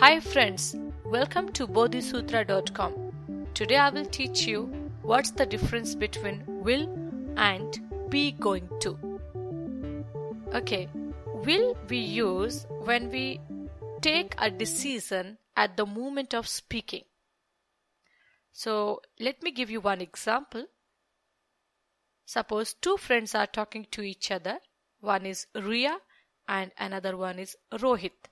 Hi friends, welcome to bodhisutra.com. Today I will teach you what's the difference between will and be going to. Okay, will we use when we take a decision at the moment of speaking. So let me give you one example. Suppose two friends are talking to each other. One is Ria and another one is Rohit.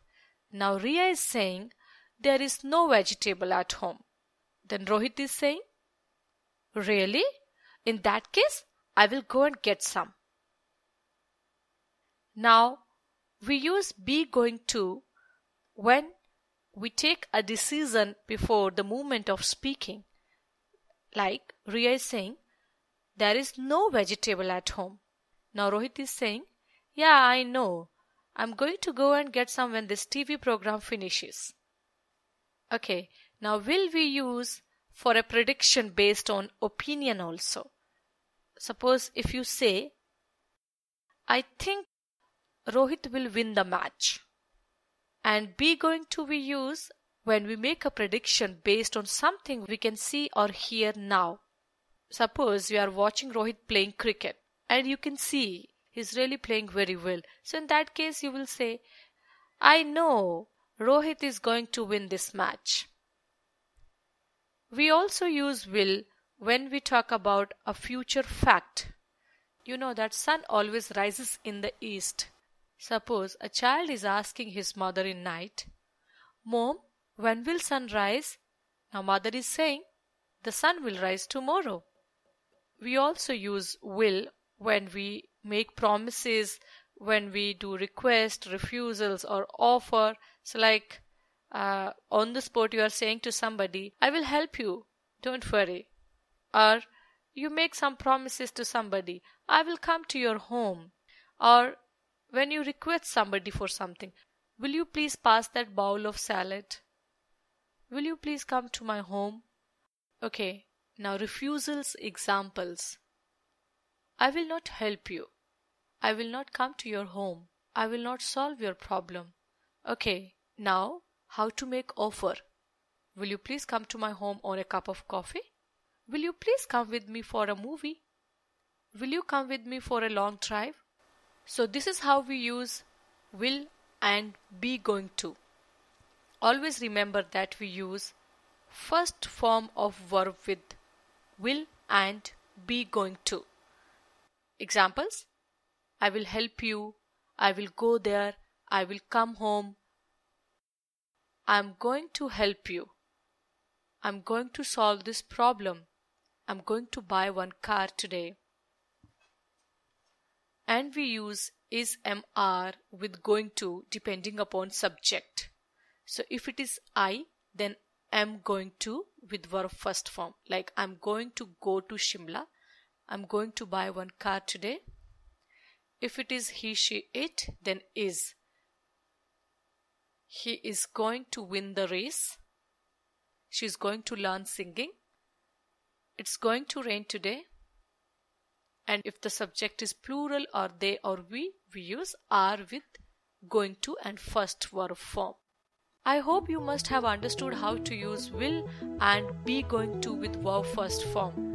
Now Ria is saying there is no vegetable at home. Then Rohit is saying, Really? In that case, I will go and get some. Now we use be going to when we take a decision before the moment of speaking. Like Ria is saying, There is no vegetable at home. Now Rohit is saying, Yeah, I know. I'm going to go and get some when this TV program finishes. Okay, now will we use for a prediction based on opinion also? Suppose if you say, I think Rohit will win the match. And be going to be used when we make a prediction based on something we can see or hear now. Suppose you are watching Rohit playing cricket and you can see he's really playing very well. So in that case you will say, I know Rohit is going to win this match. We also use will when we talk about a future fact. You know that sun always rises in the east. Suppose a child is asking his mother in night, Mom, when will sun rise? Now mother is saying, the sun will rise tomorrow. We also use will when we make promises, when we do request, refusals or offer. So like uh, on the spot you are saying to somebody, I will help you, don't worry. Or you make some promises to somebody, I will come to your home. Or when you request somebody for something, will you please pass that bowl of salad? Will you please come to my home? Okay, now refusals examples. I will not help you. I will not come to your home. I will not solve your problem. Okay, now how to make offer. Will you please come to my home on a cup of coffee? Will you please come with me for a movie? Will you come with me for a long drive? So this is how we use will and be going to. Always remember that we use first form of verb with will and be going to. Examples I will help you, I will go there, I will come home. I am going to help you. I'm going to solve this problem. I'm going to buy one car today and we use is mr with going to depending upon subject. So if it is I, then am going to with verb first form. Like I'm going to go to Shimla. I'm going to buy one car today. If it is he, she, it, then is. He is going to win the race. She is going to learn singing. It's going to rain today and if the subject is plural or they or we, we use are with going to and first verb form. I hope you must have understood how to use will and be going to with verb first form.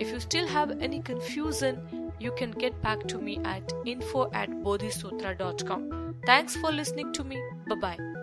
If you still have any confusion, you can get back to me at info at bodhisutra.com. Thanks for listening to me. Bye bye.